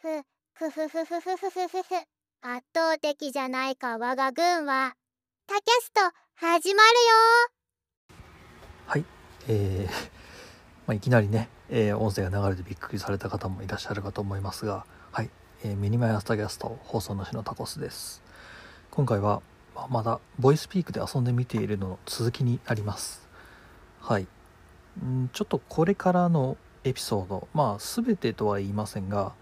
ふ、ふふふふふふふふふ。圧倒的じゃないか我が軍は。タキャスト始まるよはい、えー まあ、いきなりね、えー音声が流れてびっくりされた方もいらっしゃるかと思いますが、はい、えーミニマイ朝タキャスト放送の主のタコスです。今回は、まあまだボイスピークで遊んでみているのの続きになります。はい、んちょっとこれからのエピソード、まあ全てとは言いませんが、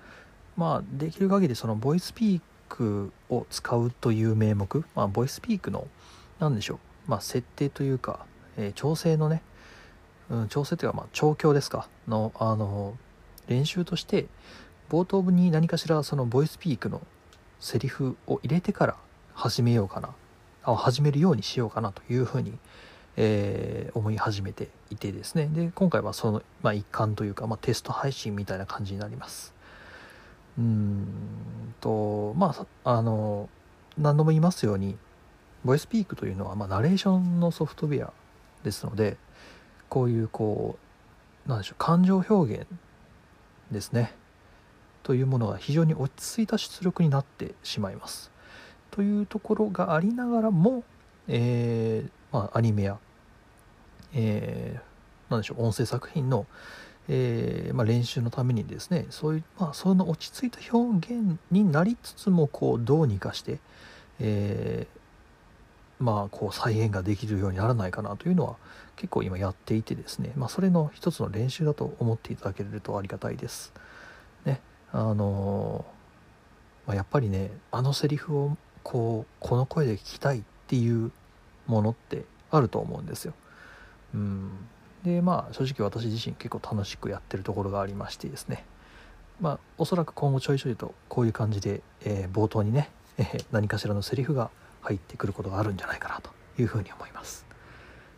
まあできる限りそのボイスピークを使うという名目、まあボイスピークの何でしょう、まあ設定というか、えー調整のね、うん、調整というか、まあ、調教ですかのあの練習として冒頭に何かしらそのボイスピークのセリフを入れてから始めようかなあ始めるようにしようかなというふうに、えー思い始めていてですね。で今回はその、まあ、一環というか、まあ、テスト配信みたいな感じになります。うんとまああの何度も言いますようにボイスピークというのは、まあ、ナレーションのソフトウェアですのでこういうこうなんでしょう感情表現ですね。というものが非常に落ち着いた出力になってしまいます。というところがありながらも、えーまあ、アニメや、えーなんでしょう音声作品の、えーまあ、練習のためにですねそういう、まあ、その落ち着いた表現になりつつもこうどうにかして、えーまあこう再現ができるようにならないかなというのは結構今やっていてですね、まあ、それの一つの練習だと思っていただけるとありがたいです。ねあのま、やっぱりねあのセリフをこうこの声で聞きたいっていうものってあると思うんですよ。うん、でまあ正直私自身結構楽しくやってるところがありましてですねまあおそらく今後ちょいちょいとこういう感じで、えー冒頭にね、えー何かしらのセリフが入ってくることがあるんじゃないかなというふうに思います。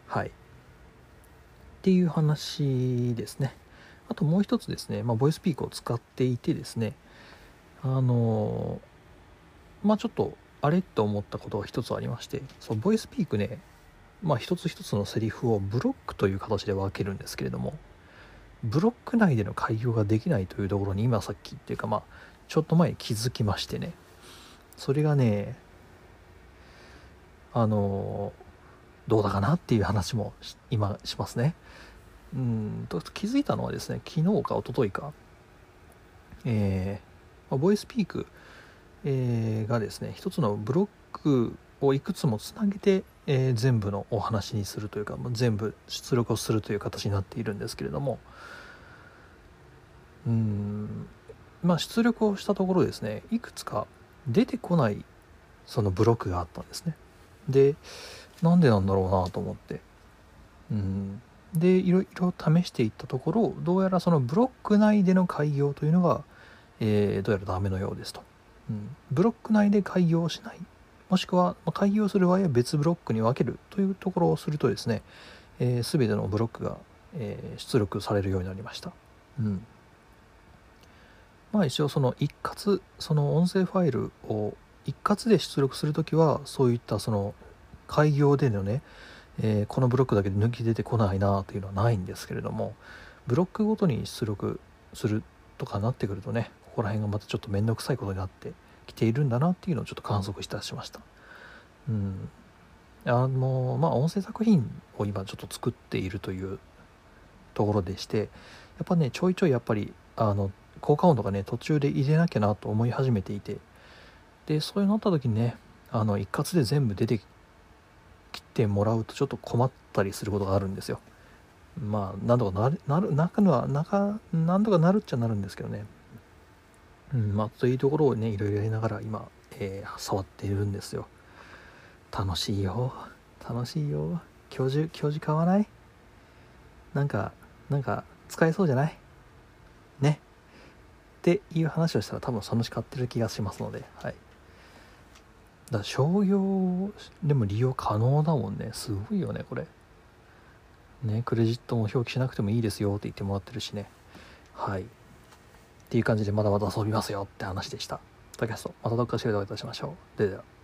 はい。っていう話ですね。あともう一つですね、まあ、ボイスピークを使っていてですね、あのーまあちょっとあれと思ったことが一つありまして、そうボイスピークね、まあ一つ一つのセリフをブロックという形で分けるんですけれども、ブロック内での開業ができないというところに今さっきっていうかまあちょっと前に気づきましてね、それがね、あのどうだかなっていう話もし今しますね。うんと気づいたのはですね昨日か一昨日かえーまあボイスピーク、えーがですね一つのブロックをいくつもつなげて、えー全部のお話にするというか、まあ全部出力をするという形になっているんですけれども。うん。まあ出力をしたところですねいくつか出てこないそのブロックがあったんですね。でなんでなんだろうなと思って。うん。でいろいろ試していったところどうやらそのブロック内での開業というのが、えーどうやらダメのようですと、うん、ブロック内で開業しないもしくはま開業する場合は別ブロックに分けるというところをするとですね、えー、全てのブロックが、えー出力されるようになりました、うん、まあ一応その一括その音声ファイルを一括で出力するときはそういったその開業でのね、えーこのブロックだけで抜き出てこないなというのはないんですけれどもブロックごとに出力するとかなってくるとねここら辺がまたちょっと面倒くさいことになってきているんだなっていうのをちょっと観測いたしました。うん。あのまあ音声作品を今ちょっと作っているというところでしてやっぱねちょいちょいやっぱりあの効果音とかね途中で入れなきゃなと思い始めていてでそういうなった時にねあの一括で全部出てきてもらうとちょっと困ったりすることがあるんですよ。まあなんとかなるなる中には中なんとかなるっちゃなるんですけどね。うんまあというところをねいろいろやりながら今、えー触っているんですよ。楽しいよ。楽しいよ。教授教授買わない？なんかなんか使えそうじゃない？ね。っていう話をしたら多分そのうち買ってる気がしますのではい。だ商業でも利用可能だもんね。すごいよねこれ。ねクレジットも表記しなくてもいいですよって言ってもらってるしね。はい。っていう感じでまだまだ遊びますよって話でした。ポッドキャストまたどっかしらでお会いいたしましょう。ではでは。